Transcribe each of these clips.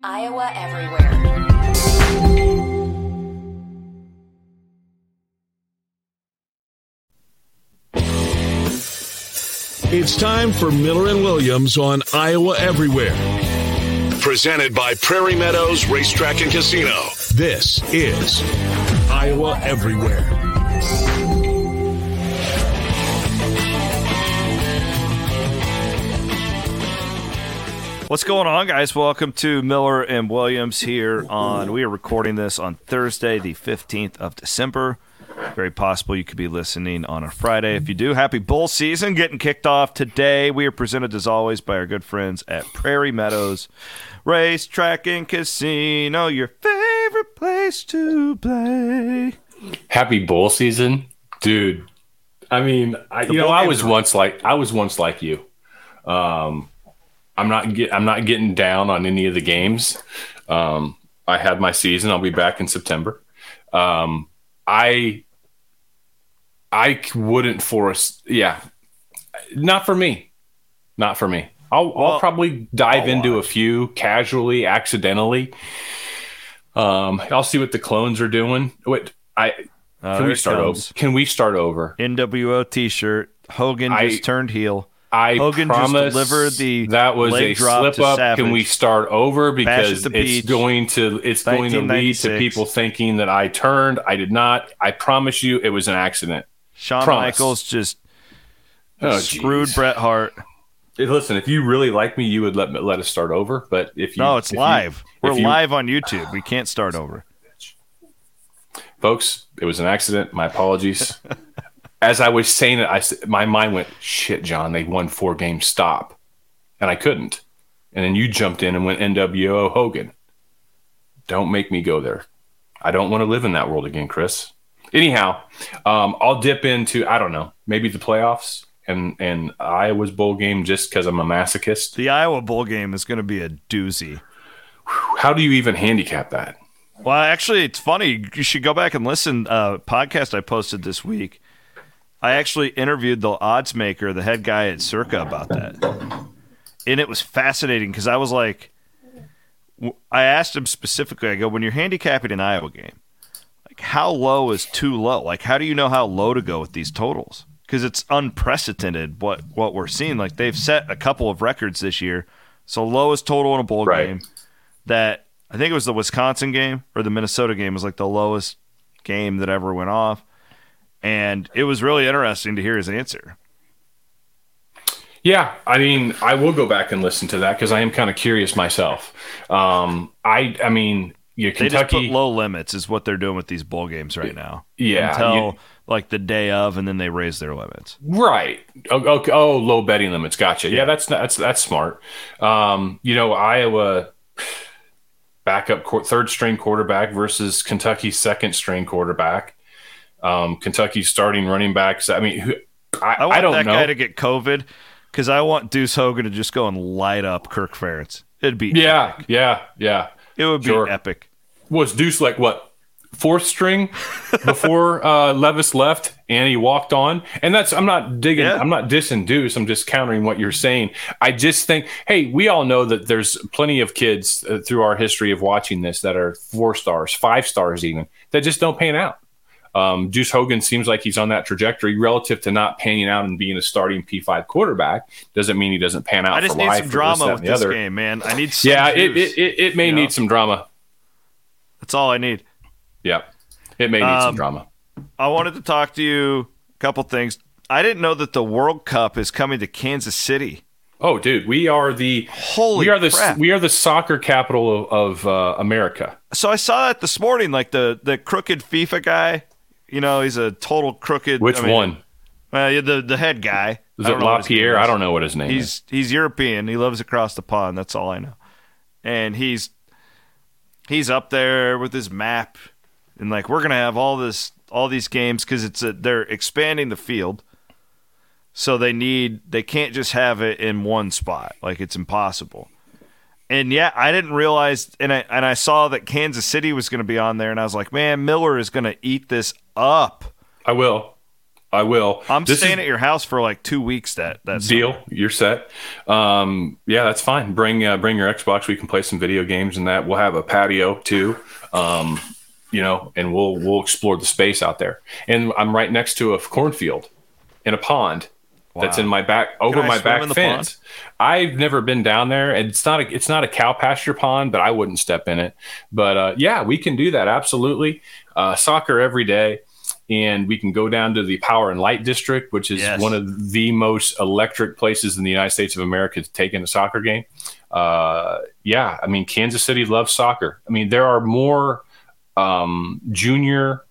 Iowa Everywhere. It's time for Miller and Williams on Iowa Everywhere. Presented by Prairie Meadows Racetrack and Casino. This is Iowa Everywhere. What's going on, guys? Welcome to Miller and Williams here on. We are recording this on Thursday, the 15th of December. Very possible you could be listening on a Friday. If you do, happy bowl season getting kicked off today. We are presented as always by our good friends at Prairie Meadows Racetrack and Casino, your favorite place to play. Happy bowl season, dude. I mean, I, you know, I was once like I was once like you. Um, I'm not get, I'm not getting down on any of the games. Um, I had my season. I'll be back in September. Um, I I wouldn't force. Yeah, not for me. Not for me. I'll, well, I'll probably dive I'll into watch. a few casually, accidentally. Um, I'll see what the clones are doing. Wait, I uh, can we start over? Can we start over? NWO T-shirt. Hogan I, just turned heel. I Hogan promise just delivered the that was a slip up. Savage. Can we start over because it's beach, going to it's going to lead to people thinking that I turned. I did not. I promise you, it was an accident. Shawn promise. Michaels just oh, screwed geez. Bret Hart. Listen, if you really like me, you would let me, let us start over. But if you no, it's live. You, We're you, live on YouTube. We can't start over, folks. It was an accident. My apologies. as I was saying it, I my mind went, "Shit, John, they won four games. Stop," and I couldn't. And then you jumped in and went NWO Hogan. Don't make me go there. I don't want to live in that world again, Chris. Anyhow, um, I'll dip into I don't know maybe the playoffs and and Iowa's bowl game just because I'm a masochist. The Iowa bowl game is going to be a doozy. How do you even handicap that? Well, actually, it's funny. You should go back and listen. Uh, podcast I posted this week I actually interviewed the odds maker, the head guy at Circa, about that, and it was fascinating because I was like, I asked him specifically. I go, when you're handicapping an Iowa game, like how low is too low? Like how do you know how low to go with these totals? Because it's unprecedented what what we're seeing. Like they've set a couple of records this year. So lowest total in a bowl right. game that I think it was the Wisconsin game or the Minnesota game was like the lowest game that ever went off and it was really interesting to hear his answer. Yeah, I mean, I will go back and listen to that because I am kind of curious myself. Um, I, I mean, you Kentucky they just put low limits is what they're doing with these bowl games right now. Yeah, until you, like the day of, and then they raise their limits. Right. Oh, okay. oh low betting limits. Gotcha. Yeah, yeah that's that's that's smart. Um, you know, Iowa backup third string quarterback versus Kentucky second string quarterback um, Kentucky starting running backs. I mean, who, I, I, want I don't that know. guy to get COVID because I want Deuce Hogan to just go and light up Kirk Ferentz. It'd be yeah, epic. yeah, yeah. It would be sure. epic. Was Deuce like what fourth string before uh, Levis left and he walked on? And that's I'm not digging. Yeah. I'm not dissing Deuce. I'm just countering what you're saying. I just think, hey, we all know that there's plenty of kids uh, through our history of watching this that are four stars, five stars, even that just don't pan out. Um, Deuce Hogan seems like he's on that trajectory relative to not panning out and being a starting P5 quarterback. Doesn't mean he doesn't pan out. I just need some drama with this other. game, man. I need some yeah. It, it, it, it, may need some drama. That's all I need. Yeah, it may need um, some drama. I wanted to talk to you a couple things. I didn't know that the World Cup is coming to Kansas City. Oh, dude, we are the holy we are the crap. we are the soccer capital of, of uh, America. So I saw that this morning, like the the crooked FIFA guy you know, he's a total crooked. Which I mean, one? Well, the the head guy. Is it LaPierre? I don't know what his name he's, is. He's European. He lives across the pond. That's all I know. And he's he's up there with his map, and like we're gonna have all this all these games because it's a, they're expanding the field, so they need they can't just have it in one spot. Like it's impossible and yeah, I didn't realize, and I and I saw that Kansas City was going to be on there, and I was like, man, Miller is going to eat this up. I will. I will. I'm this staying is, at your house for like two weeks. That that deal. Summer. You're set. Um, yeah, that's fine. Bring uh, bring your Xbox. We can play some video games and that. We'll have a patio too. Um, you know, and we'll we'll explore the space out there. And I'm right next to a cornfield and a pond wow. that's in my back over my back fence. Pond? I've never been down there, and it's not a it's not a cow pasture pond, but I wouldn't step in it. But uh, yeah, we can do that absolutely. Uh, soccer every day and we can go down to the Power and Light District, which is yes. one of the most electric places in the United States of America to take in a soccer game. Uh, yeah, I mean, Kansas City loves soccer. I mean, there are more um, junior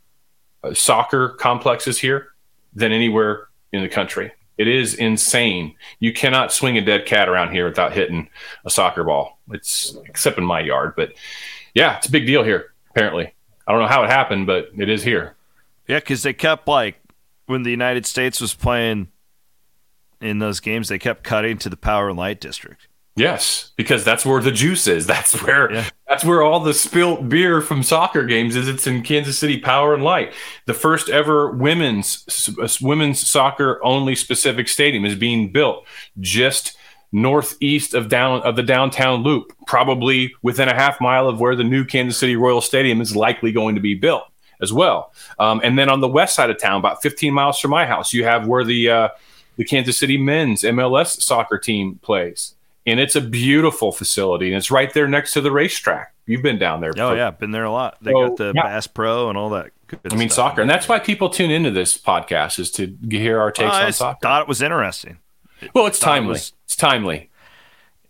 uh, soccer complexes here than anywhere in the country. It is insane. You cannot swing a dead cat around here without hitting a soccer ball. It's except in my yard, but yeah, it's a big deal here. Apparently, I don't know how it happened, but it is here. Yeah, because they kept like when the United States was playing in those games, they kept cutting to the Power and Light District. Yes, because that's where the juice is. That's where yeah. that's where all the spilt beer from soccer games is. It's in Kansas City Power and Light. The first ever women's women's soccer only specific stadium is being built just northeast of down of the downtown loop, probably within a half mile of where the new Kansas City Royal Stadium is likely going to be built as well. Um, and then on the west side of town, about 15 miles from my house, you have where the uh, the Kansas City men's MLS soccer team plays and it's a beautiful facility, and it's right there next to the racetrack. You've been down there. Oh yeah, been there a lot. They so, got the yeah. Bass Pro and all that. I mean stuff. soccer, and that's why people tune into this podcast is to hear our takes uh, on soccer. Thought it was interesting. Well, it's timely. It was, it's timely.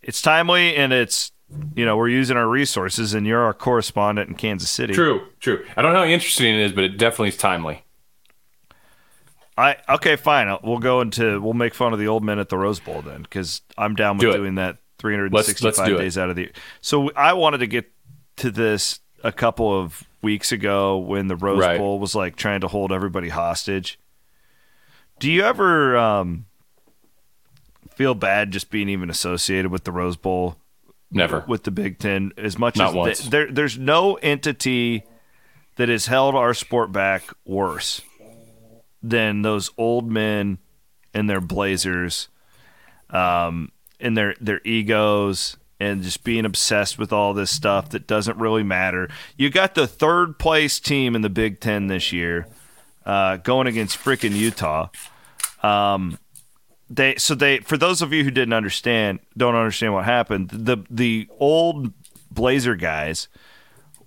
It's timely, and it's you know we're using our resources, and you're our correspondent in Kansas City. True, true. I don't know how interesting it is, but it definitely is timely. I okay, fine. We'll go into we'll make fun of the old men at the Rose Bowl then, because I'm down with Do doing that 365 let's, let's days out of the. Year. So I wanted to get to this a couple of weeks ago when the Rose right. Bowl was like trying to hold everybody hostage. Do you ever um, feel bad just being even associated with the Rose Bowl? Never with the Big Ten as much Not as once. there. There's no entity that has held our sport back worse than those old men in their blazers, um, in their their egos and just being obsessed with all this stuff that doesn't really matter. You got the third place team in the Big Ten this year, uh, going against freaking Utah. Um, they so they for those of you who didn't understand, don't understand what happened. The the old Blazer guys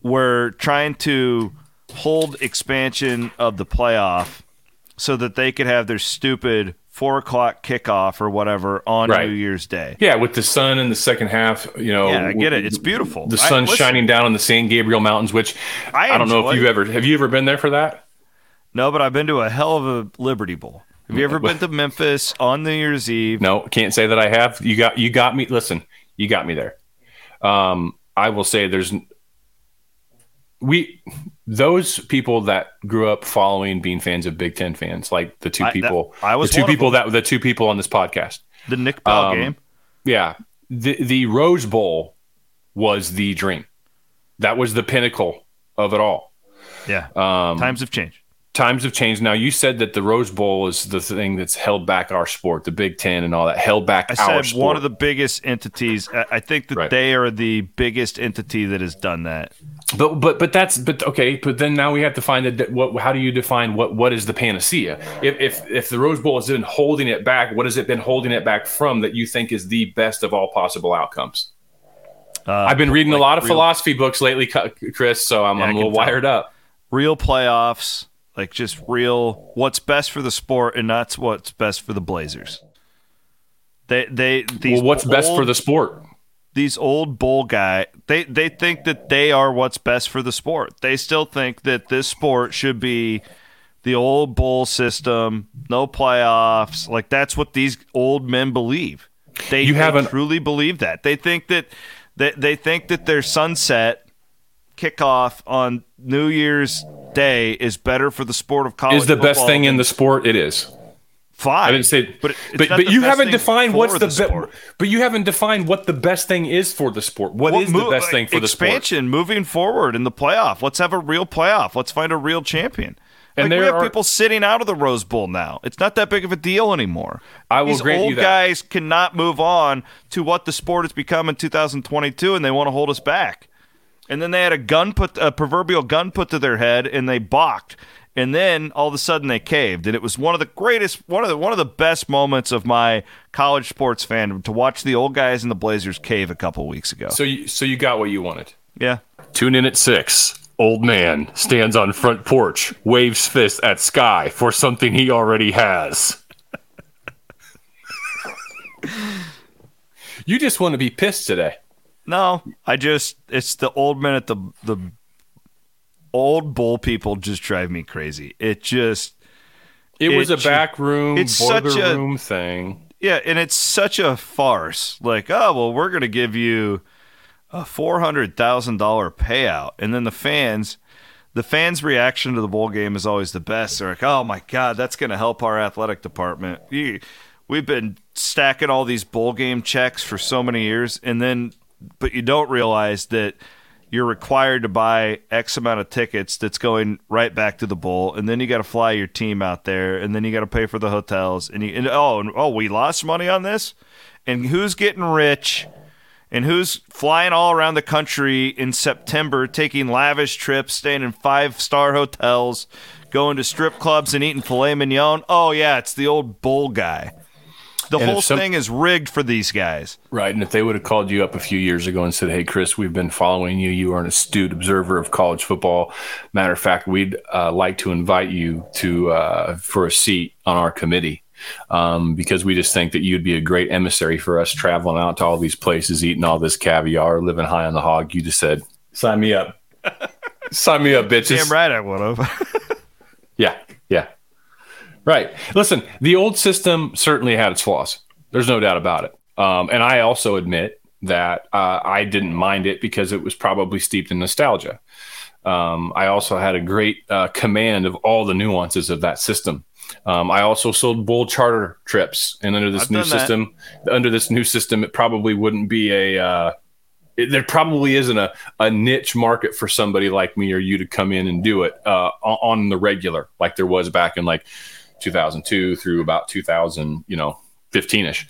were trying to hold expansion of the playoff so that they could have their stupid four o'clock kickoff or whatever on right. New Year's Day. Yeah, with the sun in the second half, you know. Yeah, I get it. It's beautiful. The sun shining down on the San Gabriel Mountains, which I, I don't know if you ever have you ever been there for that. No, but I've been to a hell of a Liberty Bowl. Have you ever been to Memphis on New Year's Eve? No, can't say that I have. You got you got me. Listen, you got me there. Um, I will say there's we those people that grew up following being fans of Big Ten fans, like the two people, I, that, I was the two people that the two people on this podcast, the Nick Bell um, game, yeah, the the Rose Bowl was the dream. That was the pinnacle of it all. Yeah, um, times have changed times have changed. Now you said that the Rose Bowl is the thing that's held back our sport, the Big Ten and all that held back I our said sport. one of the biggest entities. I think that right. they are the biggest entity that has done that. But but but that's but okay. But then now we have to find that what how do you define what what is the panacea? If if if the Rose Bowl has been holding it back, what has it been holding it back from that you think is the best of all possible outcomes? Uh, I've been reading like a lot of real, philosophy books lately, Chris. So I'm, yeah, I'm a little wired up. Real playoffs like just real what's best for the sport and not what's best for the Blazers. They they these well, what's old, best for the sport? These old bowl guy, they they think that they are what's best for the sport. They still think that this sport should be the old bowl system, no playoffs. Like that's what these old men believe. They, you haven't truly believe that. They think that they, they think that their sunset kickoff on New Year's Day is better for the sport of college. Is the best thing in the sport? It is. Fine. I didn't say, but but, but you haven't defined what's the, the be, but you haven't defined what the best thing is for the sport. What well, is the best thing for the sport? Expansion moving forward in the playoff. Let's have a real playoff. Let's find a real champion. And like, there we have are, people sitting out of the Rose Bowl now. It's not that big of a deal anymore. I will These grant old you that. guys cannot move on to what the sport has become in 2022, and they want to hold us back. And then they had a gun put, a proverbial gun put to their head, and they balked. And then all of a sudden they caved, and it was one of the greatest, one of the one of the best moments of my college sports fandom to watch the old guys in the Blazers cave a couple weeks ago. So you, so you got what you wanted. Yeah. Tune in at six. Old man stands on front porch, waves fist at sky for something he already has. you just want to be pissed today. No, I just it's the old men at the the old bowl people just drive me crazy. It just it, it was a back room, it's such a room thing. Yeah, and it's such a farce. Like, oh well, we're gonna give you a four hundred thousand dollar payout, and then the fans, the fans' reaction to the bowl game is always the best. They're like, "Oh my god, that's going to help our athletic department." We've been stacking all these bowl game checks for so many years, and then, but you don't realize that you're required to buy X amount of tickets that's going right back to the bowl, and then you got to fly your team out there, and then you got to pay for the hotels, and you and, oh and, oh we lost money on this, and who's getting rich? and who's flying all around the country in September, taking lavish trips, staying in five star hotels, going to strip clubs and eating filet mignon. Oh, yeah, it's the old bowl guy. The and whole some, thing is rigged for these guys. Right. And if they would have called you up a few years ago and said, Hey, Chris, we've been following you. You are an astute observer of college football. Matter of fact, we'd uh, like to invite you to uh, for a seat on our committee um, because we just think that you'd be a great emissary for us traveling out to all these places, eating all this caviar, living high on the hog. You just said, sign me up. sign me up, bitches. Damn right I would have. yeah, yeah. Right. Listen, the old system certainly had its flaws. There's no doubt about it. Um, and I also admit that uh, I didn't mind it because it was probably steeped in nostalgia. Um, I also had a great uh, command of all the nuances of that system. Um, I also sold bowl charter trips, and under this I've new system, that. under this new system, it probably wouldn't be a. Uh, it, there probably isn't a, a niche market for somebody like me or you to come in and do it uh, on the regular, like there was back in like 2002 through about 2000, you know, 15ish,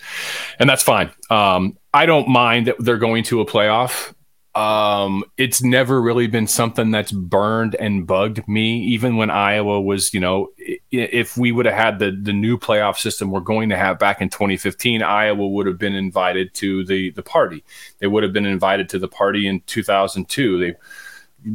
and that's fine. Um, I don't mind that they're going to a playoff um, it's never really been something that's burned and bugged me. Even when Iowa was, you know, if we would have had the the new playoff system we're going to have back in 2015, Iowa would have been invited to the the party. They would have been invited to the party in 2002. They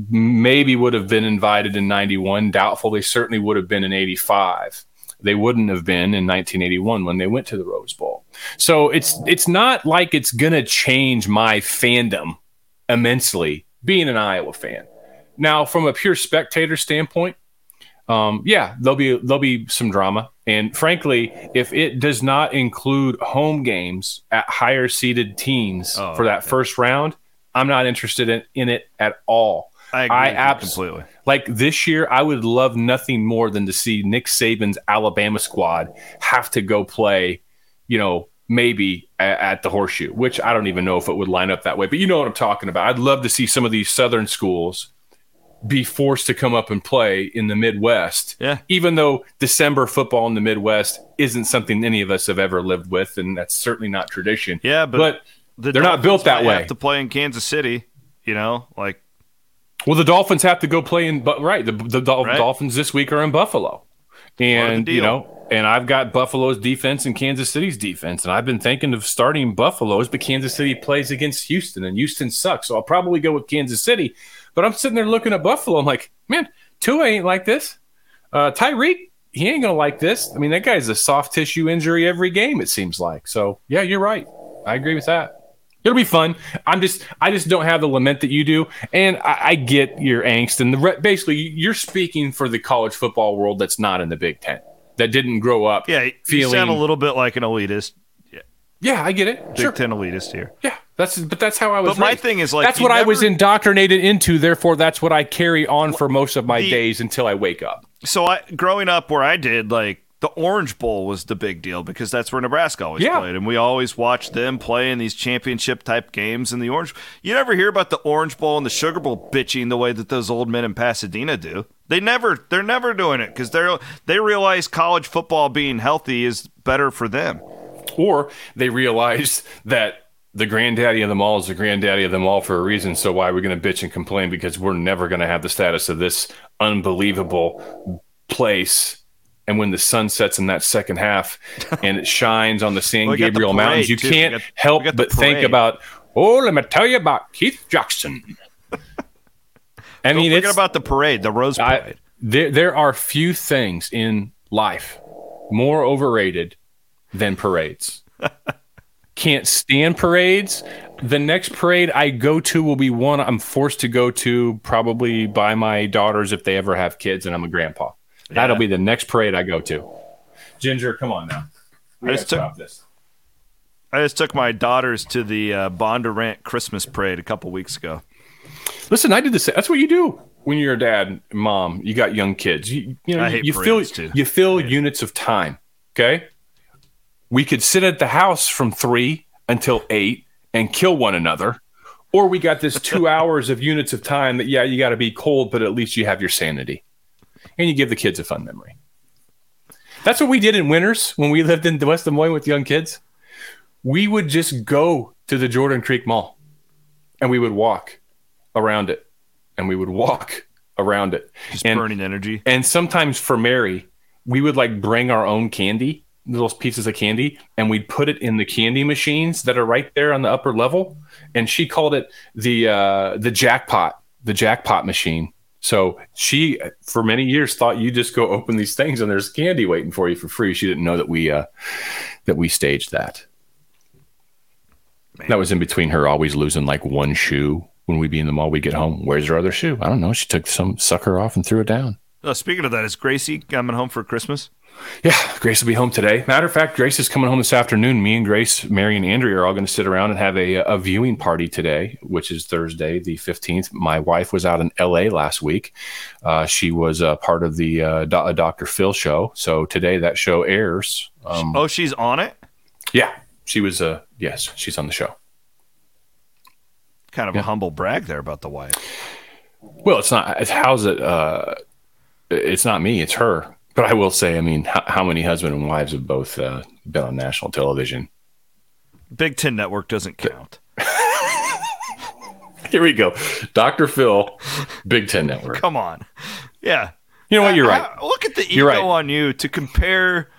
maybe would have been invited in 91. Doubtful. They certainly would have been in 85 they wouldn't have been in 1981 when they went to the Rose Bowl. So it's it's not like it's going to change my fandom immensely being an Iowa fan. Now, from a pure spectator standpoint, um, yeah, there'll be there'll be some drama, and frankly, if it does not include home games at higher seeded teams oh, for that okay. first round, I'm not interested in, in it at all. I agree I abs- completely. Like this year, I would love nothing more than to see Nick Saban's Alabama squad have to go play, you know, maybe at, at, the horseshoe, which I don't even know if it would line up that way. But you know what I'm talking about. I'd love to see some of these southern schools be forced to come up and play in the Midwest. Yeah. Even though December football in the Midwest isn't something any of us have ever lived with, and that's certainly not tradition. Yeah, but, but the they're Dolphins not built that way. Have to play in Kansas City, you know, like. Well, the Dolphins have to go play in, but right, the, the right. Dolphins this week are in Buffalo, and you know and I've got Buffalo's defense and Kansas City's defense. And I've been thinking of starting Buffalo's, but Kansas City plays against Houston, and Houston sucks. So I'll probably go with Kansas City. But I'm sitting there looking at Buffalo. I'm like, man, Tua ain't like this. Uh, Tyreek, he ain't gonna like this. I mean, that guy's a soft tissue injury every game. It seems like. So yeah, you're right. I agree with that. It'll be fun. I'm just, I just don't have the lament that you do, and I, I get your angst. And the basically, you're speaking for the college football world that's not in the Big Ten that didn't grow up. Yeah, feeling, you sound a little bit like an elitist. Yeah, yeah, I get it. Big sure. Ten elitist here. Yeah, that's but that's how I was. But raised. my thing is like that's what never, I was indoctrinated into. Therefore, that's what I carry on for most of my the, days until I wake up. So I, growing up where I did, like the Orange Bowl was the big deal because that's where Nebraska always yeah. played, and we always watched them play in these championship type games in the Orange. You never hear about the Orange Bowl and the Sugar Bowl bitching the way that those old men in Pasadena do. They never they're never doing it because they're they realize college football being healthy is better for them. Or they realize that the granddaddy of them all is the granddaddy of them all for a reason. So why are we going to bitch and complain because we're never going to have the status of this unbelievable place? And when the sun sets in that second half and it shines on the San well, Gabriel the Mountains, you too. can't got, help but think about, oh, let me tell you about Keith Jackson. I mean, Don't forget about the parade, the Rose Parade. I, there, there are few things in life more overrated than parades. Can't stand parades. The next parade I go to will be one I'm forced to go to, probably by my daughters if they ever have kids, and I'm a grandpa. Yeah. That'll be the next parade I go to. Ginger, come on now. We I just took this. I just took my daughters to the uh, Bondurant Christmas parade a couple weeks ago. Listen, I did the same. That's what you do when you're a dad, mom. You got young kids. You, you know, you fill too. you fill units of time. Okay, we could sit at the house from three until eight and kill one another, or we got this two hours of units of time that yeah, you got to be cold, but at least you have your sanity, and you give the kids a fun memory. That's what we did in winters when we lived in West Des Moines with young kids. We would just go to the Jordan Creek Mall, and we would walk around it and we would walk around it. Just and, burning energy. And sometimes for Mary, we would like bring our own candy, little pieces of candy, and we'd put it in the candy machines that are right there on the upper level. And she called it the uh, the jackpot, the jackpot machine. So she, for many years, thought you just go open these things and there's candy waiting for you for free. She didn't know that we uh, that we staged that. Man. That was in between her always losing like one shoe when we'd be in the mall, we'd get home. Where's her other shoe? I don't know. She took some sucker off and threw it down. Uh, speaking of that, is Gracie coming home for Christmas? Yeah, Grace will be home today. Matter of fact, Grace is coming home this afternoon. Me and Grace, Mary, and Andrea are all going to sit around and have a, a viewing party today, which is Thursday, the 15th. My wife was out in LA last week. Uh, she was a part of the uh, Do- Dr. Phil show. So today that show airs. Um, oh, she's on it? Yeah, she was, uh, yes, she's on the show. Kind of yeah. a humble brag there about the wife. Well, it's not. It's, how's it? Uh, it's not me. It's her. But I will say, I mean, how, how many husband and wives have both uh, been on national television? Big Ten Network doesn't count. Here we go. Dr. Phil, Big Ten Network. Come on. Yeah. You know what? You're right. look at the ego right. on you to compare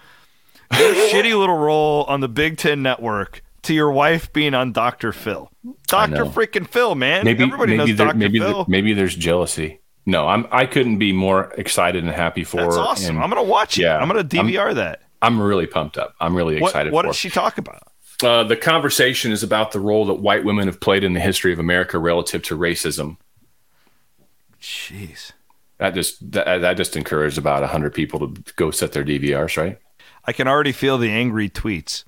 your shitty little role on the Big Ten Network to your wife being on Dr. Phil. Dr. freaking Phil, man. Maybe, Everybody maybe knows there. Maybe, Phil. maybe there's jealousy. No, I'm. I couldn't be more excited and happy for. That's awesome. And, I'm gonna watch it. Yeah, I'm gonna DVR I'm, that. I'm really pumped up. I'm really excited. What, what did she talk about? Uh, the conversation is about the role that white women have played in the history of America relative to racism. Jeez, that just that, that just encouraged about hundred people to go set their DVRs. Right. I can already feel the angry tweets.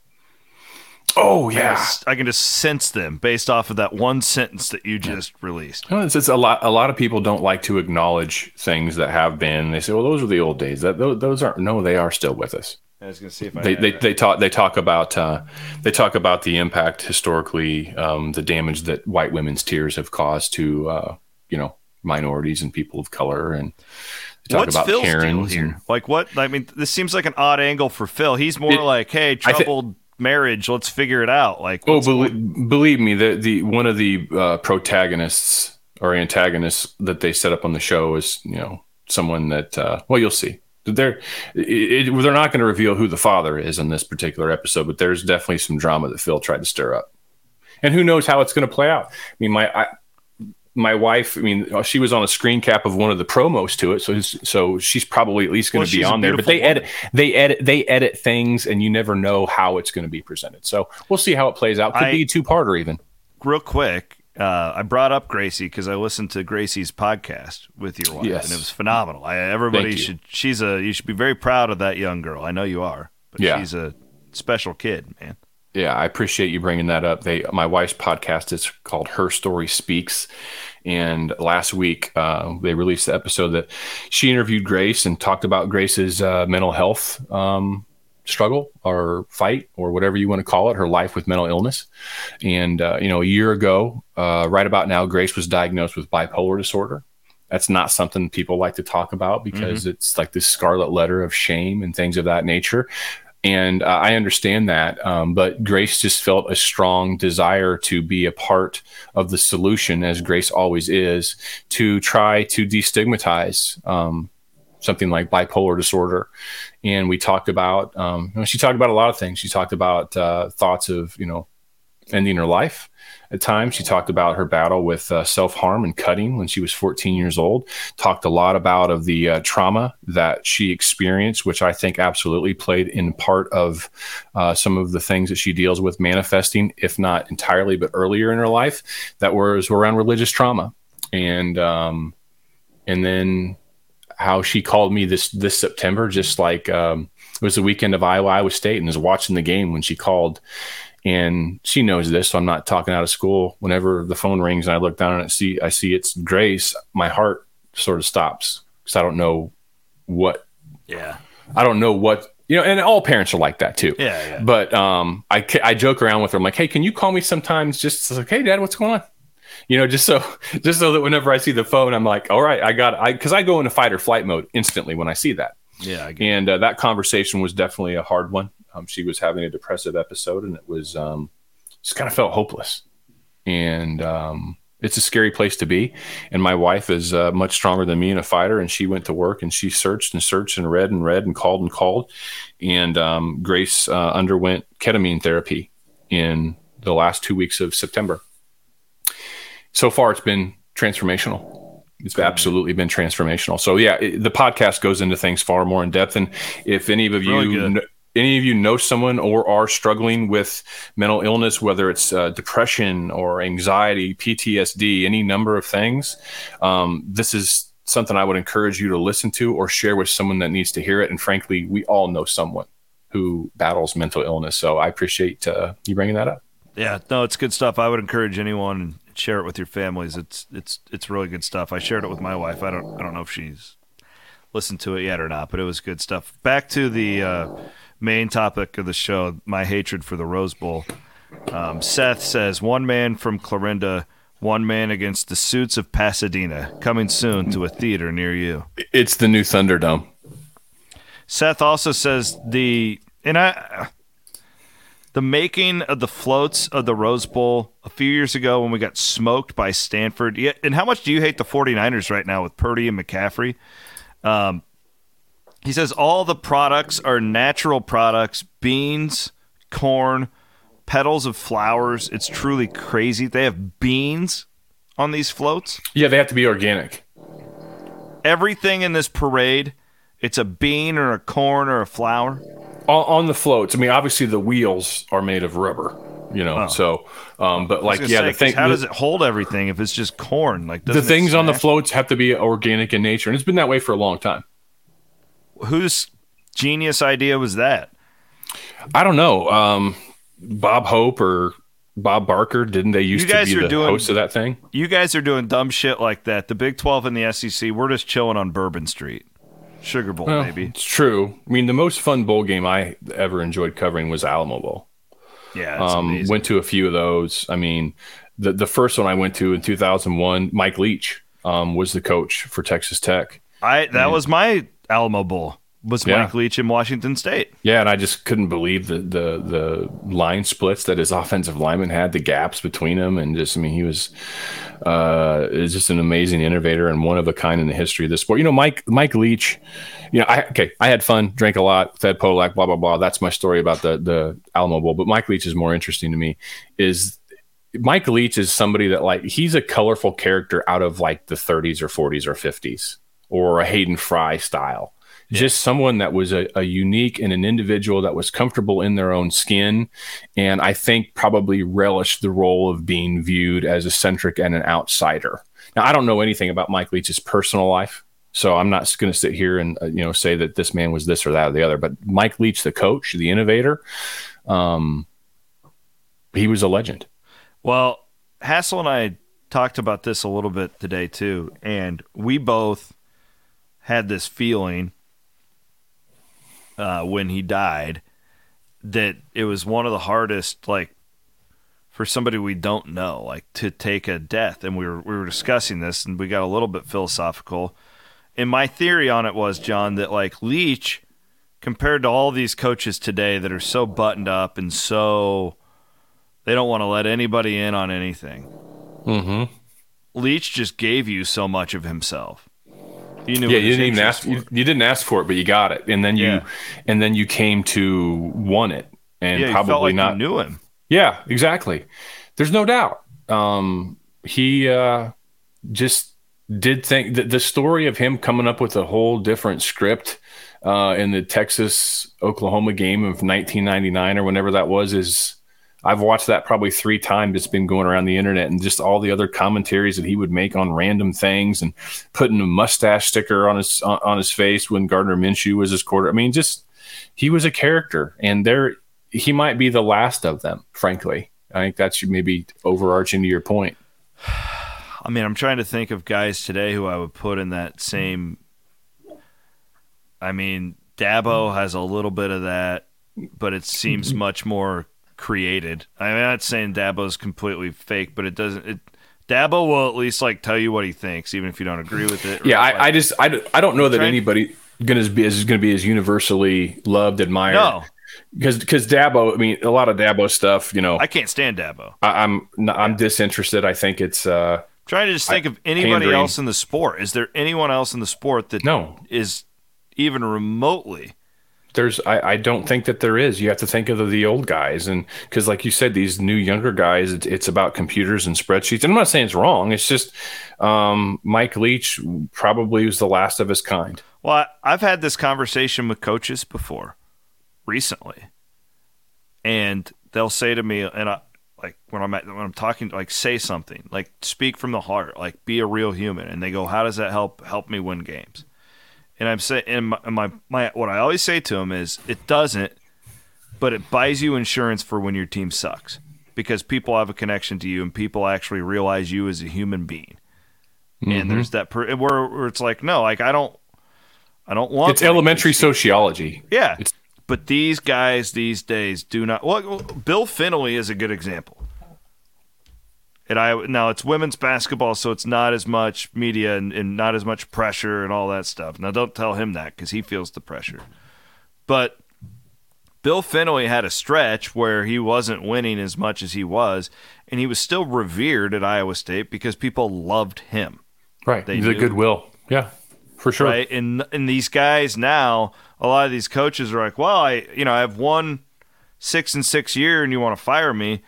Oh yeah, I can just sense them based off of that one sentence that you just released. it's, it's, a lot. A lot of people don't like to acknowledge things that have been. They say, "Well, those are the old days." That those, those aren't. No, they are still with us. I was going to see if I they they, they talk they talk about uh, they talk about the impact historically, um, the damage that white women's tears have caused to uh, you know minorities and people of color, and they talk What's about Phil's Karens here? And, like what? I mean, this seems like an odd angle for Phil. He's more it, like, "Hey, troubled." Marriage. Let's figure it out. Like, oh, believe, believe me, the the one of the uh, protagonists or antagonists that they set up on the show is you know someone that uh, well you'll see. They're it, they're not going to reveal who the father is in this particular episode, but there's definitely some drama that Phil tried to stir up, and who knows how it's going to play out. I mean, my I, my wife, I mean, uh, she was on a screen cap of one of the promos to it, so so she's probably at least going to well, be on there. But they woman. edit, they edit, they edit things, and you never know how it's going to be presented. So we'll see how it plays out. Could I, be a two parter even. Real quick, uh, I brought up Gracie because I listened to Gracie's podcast with your wife, yes. and it was phenomenal. I, everybody should. She's a. You should be very proud of that young girl. I know you are, but yeah. she's a special kid, man. Yeah, I appreciate you bringing that up. They, my wife's podcast is called Her Story Speaks, and last week uh, they released the episode that she interviewed Grace and talked about Grace's uh, mental health um, struggle or fight or whatever you want to call it, her life with mental illness. And uh, you know, a year ago, uh, right about now, Grace was diagnosed with bipolar disorder, That's not something people like to talk about because mm-hmm. it's like this scarlet letter of shame and things of that nature. And uh, I understand that. Um, but Grace just felt a strong desire to be a part of the solution, as Grace always is, to try to destigmatize um, something like bipolar disorder. And we talked about, um, she talked about a lot of things. She talked about uh, thoughts of, you know, ending her life at times. She talked about her battle with uh, self harm and cutting when she was 14 years old. Talked a lot about of the uh, trauma that she experienced, which I think absolutely played in part of uh, some of the things that she deals with manifesting, if not entirely, but earlier in her life that was around religious trauma. And um, and then how she called me this this September, just like um, it was the weekend of Iowa Iowa State, and was watching the game when she called and she knows this, so I'm not talking out of school. Whenever the phone rings and I look down and I see I see it's Grace, my heart sort of stops because I don't know what. Yeah. I don't know what you know, and all parents are like that too. Yeah, yeah. But um, I I joke around with her. I'm like, hey, can you call me sometimes? Just like, hey, Dad, what's going on? You know, just so just so that whenever I see the phone, I'm like, all right, I got I because I go into fight or flight mode instantly when I see that. Yeah, and uh, that conversation was definitely a hard one. Um, she was having a depressive episode, and it was um, just kind of felt hopeless. And um, it's a scary place to be. And my wife is uh, much stronger than me and a fighter, and she went to work and she searched and searched and read and read and called and called. And um, Grace uh, underwent ketamine therapy in the last two weeks of September. So far, it's been transformational. It's absolutely been transformational. So yeah, it, the podcast goes into things far more in depth. And if any of you any of you know someone or are struggling with mental illness, whether it's uh, depression or anxiety, PTSD, any number of things, um, this is something I would encourage you to listen to or share with someone that needs to hear it. And frankly, we all know someone who battles mental illness. So I appreciate uh, you bringing that up. Yeah, no, it's good stuff. I would encourage anyone share it with your families. It's it's it's really good stuff. I shared it with my wife. I don't I don't know if she's listened to it yet or not, but it was good stuff. Back to the uh, main topic of the show, my hatred for the Rose Bowl. Um, Seth says, one man from Clarinda, one man against the suits of Pasadena, coming soon to a theater near you. It's the new Thunderdome. Seth also says the and I the making of the floats of the Rose Bowl a few years ago when we got smoked by Stanford. Yeah, and how much do you hate the 49ers right now with Purdy and McCaffrey? Um, he says all the products are natural products beans, corn, petals of flowers. It's truly crazy. They have beans on these floats. Yeah, they have to be organic. Everything in this parade, it's a bean or a corn or a flower. On, on the floats, I mean, obviously the wheels are made of rubber, you know. Oh. So, um, but like, yeah, say, the thing. How the, does it hold everything if it's just corn? Like the things on the floats have to be organic in nature, and it's been that way for a long time whose genius idea was that? I don't know. Um, Bob Hope or Bob Barker, didn't they used to be the doing, host of that thing? You guys are doing dumb shit like that. The Big 12 and the SEC, we're just chilling on Bourbon Street. Sugar Bowl, well, maybe. It's true. I mean, the most fun bowl game I ever enjoyed covering was Alamo Bowl. Yeah, um, went to a few of those. I mean, the the first one I went to in 2001, Mike Leach um, was the coach for Texas Tech. I that and, was my Alamo Bowl was yeah. Mike Leach in Washington State. Yeah, and I just couldn't believe the the the line splits that his offensive lineman had, the gaps between them, and just I mean he was uh is just an amazing innovator and one of a kind in the history of the sport. You know, Mike Mike Leach, you know, I okay, I had fun, drank a lot, fed Polak, blah blah blah. That's my story about the the Alamo Bowl. But Mike Leach is more interesting to me. Is Mike Leach is somebody that like he's a colorful character out of like the 30s or 40s or 50s or a Hayden Fry style. Yeah. Just someone that was a, a, unique and an individual that was comfortable in their own skin. And I think probably relished the role of being viewed as eccentric and an outsider. Now, I don't know anything about Mike Leach's personal life. So I'm not going to sit here and uh, you know say that this man was this or that or the other. But Mike Leach, the coach, the innovator, um, he was a legend. Well, Hassel and I talked about this a little bit today too, and we both had this feeling uh, when he died that it was one of the hardest, like for somebody we don't know, like to take a death. And we were we were discussing this, and we got a little bit philosophical. And my theory on it was, John, that like Leach, compared to all these coaches today that are so buttoned up and so they don't want to let anybody in on anything. Mm-hmm. Leach just gave you so much of himself. You knew yeah, you didn't even ask. You, you, didn't ask for it, but you got it, and then you, yeah. and then you came to want it, and yeah, probably like not knew him. Yeah, exactly. There's no doubt. Um, he uh, just did think that the story of him coming up with a whole different script uh, in the Texas Oklahoma game of 1999 or whenever that was is I've watched that probably three times. It's been going around the internet and just all the other commentaries that he would make on random things and putting a mustache sticker on his on his face when Gardner Minshew was his quarter. I mean, just he was a character, and there he might be the last of them. Frankly, I think that's maybe overarching to your point. I mean, I'm trying to think of guys today who I would put in that same. I mean, Dabo has a little bit of that, but it seems much more created. I'm not saying Dabo's completely fake, but it doesn't. It, Dabo will at least like tell you what he thinks, even if you don't agree with it. Yeah, I, like, I, just I, I don't know that anybody gonna be is going to be as universally loved, admired. No, because because Dabo, I mean, a lot of Dabo stuff. You know, I can't stand Dabo. I, am I'm, I'm disinterested. I think it's. uh Trying to just think I, of anybody pandering. else in the sport. Is there anyone else in the sport that no is even remotely there's I, I don't think that there is. You have to think of the, the old guys. And because like you said these new younger guys it, it's about computers and spreadsheets. And i'm not saying it's wrong. It's just um, mike leach probably was the last of his kind. Well i've had this conversation with coaches before recently. And they'll say to me and i like when i'm at, when i'm talking like say something like speak from the heart like be a real human. And they go how does that help help me win games and I'm saying, and my, my, my, what I always say to him is, it doesn't, but it buys you insurance for when your team sucks because people have a connection to you and people actually realize you as a human being. Mm-hmm. And there's that per- where, where it's like, no, like I don't, I don't want. It's elementary sociology. Yeah, it's- but these guys these days do not. Well, Bill Fennelly is a good example. And I now it's women's basketball, so it's not as much media and, and not as much pressure and all that stuff. Now, don't tell him that because he feels the pressure. But Bill Fennelly had a stretch where he wasn't winning as much as he was, and he was still revered at Iowa State because people loved him. Right, they the goodwill. Yeah, for sure. Right, and and these guys now, a lot of these coaches are like, well, I you know I have one six and six year, and you want to fire me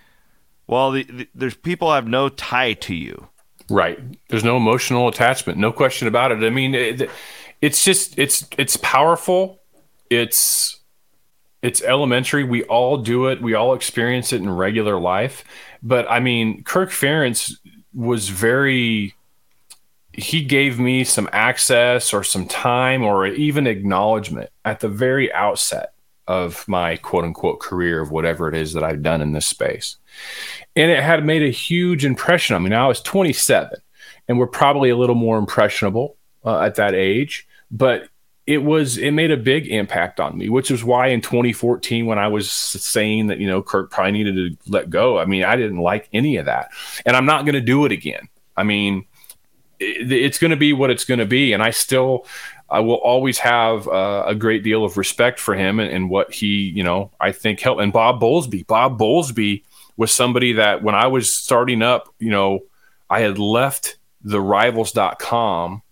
well, the, the, there's people have no tie to you. Right. There's no emotional attachment. No question about it. I mean, it, it's just it's it's powerful. It's it's elementary. We all do it. We all experience it in regular life. But I mean, Kirk Ferentz was very he gave me some access or some time or even acknowledgement at the very outset of my quote unquote career of whatever it is that I've done in this space and it had made a huge impression on me. Now I was 27, and we're probably a little more impressionable uh, at that age, but it was it made a big impact on me, which is why in 2014 when I was saying that you know Kirk probably needed to let go, I mean I didn't like any of that, and I'm not going to do it again. I mean, it, it's going to be what it's going to be, and I still I will always have uh, a great deal of respect for him and, and, what he, you know, I think helped. And Bob Bowlesby, Bob Bowlesby was somebody that when I was starting up, you know, I had left the rivals.com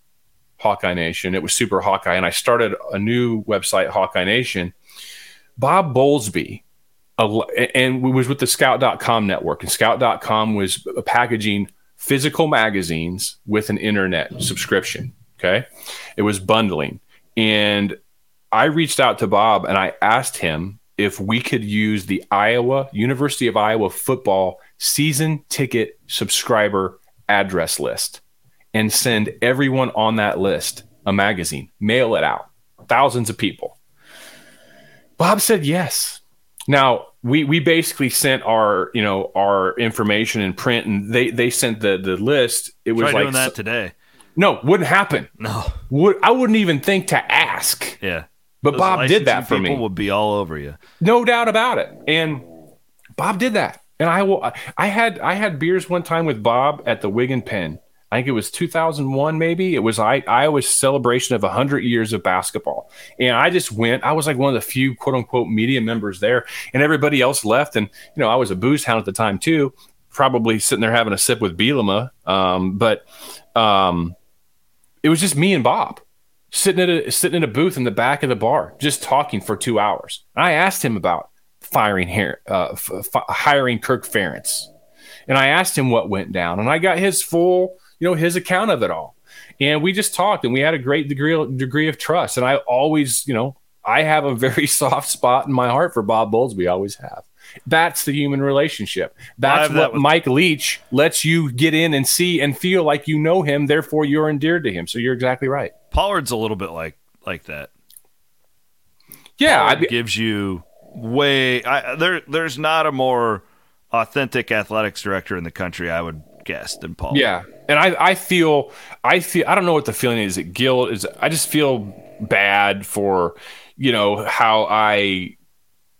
Hawkeye Nation. It was Super Hawkeye. And I started a new website, Hawkeye Nation. Bob Bowlesby, and we was with the scout.com network. And scout.com was packaging physical magazines with an internet subscription. Okay. It was bundling. And I reached out to Bob and I asked him if we could use the Iowa University of Iowa football season ticket subscriber address list and send everyone on that list a magazine, mail it out, thousands of people. Bob said yes. Now we we basically sent our you know our information in print, and they they sent the the list. It was Try like doing that today. No, wouldn't happen. No, would I wouldn't even think to ask. Yeah, but Those Bob did that for me. People would be all over you, no doubt about it. And Bob did that, And I will. I had I had beers one time with Bob at the Wig and Pen. I think it was 2001, maybe. It was I, Iowa's celebration of 100 years of basketball. And I just went. I was like one of the few quote unquote media members there, and everybody else left. And, you know, I was a booze hound at the time too, probably sitting there having a sip with Bielema. Um, but um, it was just me and Bob sitting at a, sitting in a booth in the back of the bar, just talking for two hours. And I asked him about firing here, uh, f- hiring Kirk Ferentz. And I asked him what went down, and I got his full you know his account of it all and we just talked and we had a great degree degree of trust and i always you know i have a very soft spot in my heart for bob bowlesby always have that's the human relationship. That's what that with- mike leach lets you get in and see and feel like you know him therefore you're endeared to him. So you're exactly right. Pollard's a little bit like like that. Yeah I, gives you way I, there there's not a more authentic athletics director in the country i would guess than paul yeah and I, I feel, I feel, I don't know what the feeling is. It guilt? Is. I just feel bad for, you know, how I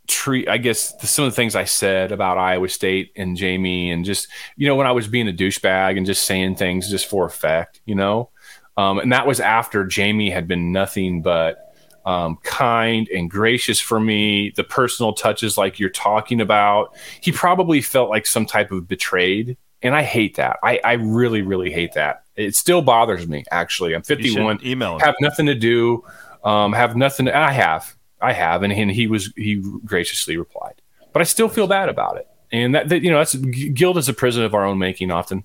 treat. I guess some of the things I said about Iowa State and Jamie, and just you know when I was being a douchebag and just saying things just for effect, you know, um, and that was after Jamie had been nothing but. Um, kind and gracious for me, the personal touches like you're talking about. He probably felt like some type of betrayed and I hate that. I, I really, really hate that. It still bothers me. Actually, I'm 51. Email. Have nothing to do. Um, have nothing. To, I have. I have, and, and he was he graciously replied. But I still feel bad about it. And that, that you know, that's guilt is a prison of our own making often.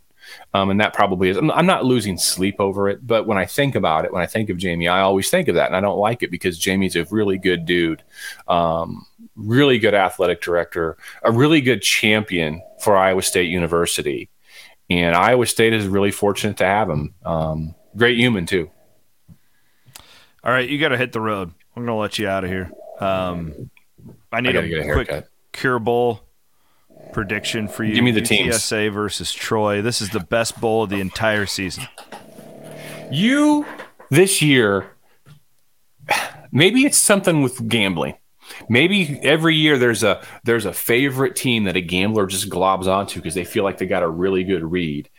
Um, and that probably is. I'm, I'm, not losing sleep over it, but when I think about it, when I think of Jamie, I always think of that, and I don't like it because Jamie's a really good dude, um, really good athletic director, a really good champion for Iowa State University, and Iowa State is really fortunate to have him. Um, great human too. All right, you got to hit the road. I'm going to let you out of here. Um, I need I a, a quick Cure Bowl prediction for you. Give me the teams. UTSA versus Troy. This is the best bowl of the entire season. You this year, maybe it's something with gambling. Maybe every year there's a there's a favorite team that a gambler just globs onto because they feel like they got a really good read.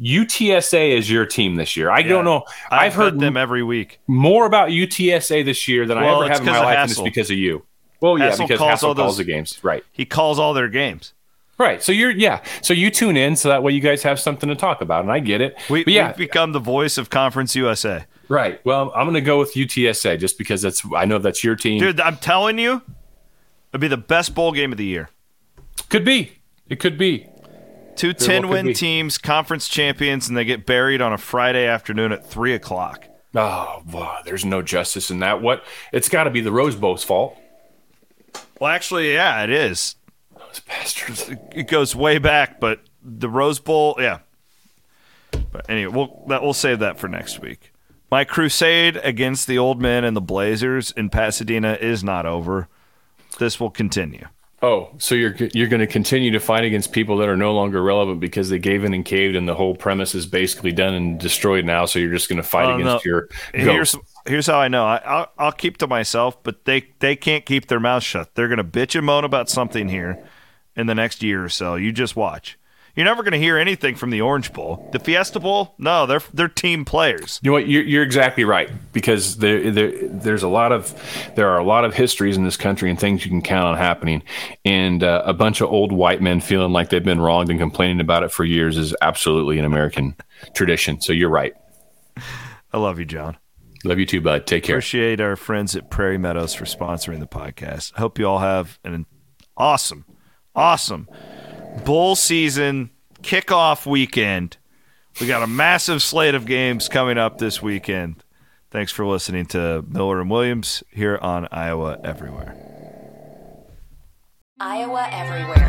UTSA is your team this year. I yeah, don't know. I've, I've heard them every week. More about UTSA this year than well, I ever have in my life, and it's because of you. Well, yeah, Hassel because calls Hassel calls those, the games, right? He calls all their games. Right. So you're yeah. So you tune in so that way you guys have something to talk about, and I get it. We, yeah, we've become the voice of Conference USA. Right. Well, I'm going to go with UTSA just because that's I know that's your team. Dude, I'm telling you, it'd be the best bowl game of the year. Could be. It could be. Two 10 win be. teams, conference champions, and they get buried on a Friday afternoon at three o'clock. Oh, wow, there's no justice in that. What? It's got to be the Rose Bowl's fault. Well, actually, yeah, it is. Those bastards. It goes way back, but the Rose Bowl, yeah. But anyway, we'll that, we'll save that for next week. My crusade against the old men and the Blazers in Pasadena is not over. This will continue. Oh, so you're you're going to continue to fight against people that are no longer relevant because they gave in and caved, and the whole premise is basically done and destroyed now. So you're just going to fight uh, against no. your. Here's here's how I know. I, will I'll keep to myself, but they they can't keep their mouth shut. They're going to bitch and moan about something here in the next year or so. You just watch. You're never going to hear anything from the Orange Bowl. The Fiesta Bowl, no, they're they're team players. You know what? You're, you're exactly right because there, there there's a lot of there are a lot of histories in this country and things you can count on happening, and uh, a bunch of old white men feeling like they've been wronged and complaining about it for years is absolutely an American tradition. So you're right. I love you, John. Love you too, bud. Take care. Appreciate our friends at Prairie Meadows for sponsoring the podcast. I hope you all have an awesome awesome bowl season kickoff weekend. We got a massive slate of games coming up this weekend. Thanks for listening to Miller and Williams here on Iowa Everywhere. Iowa Everywhere.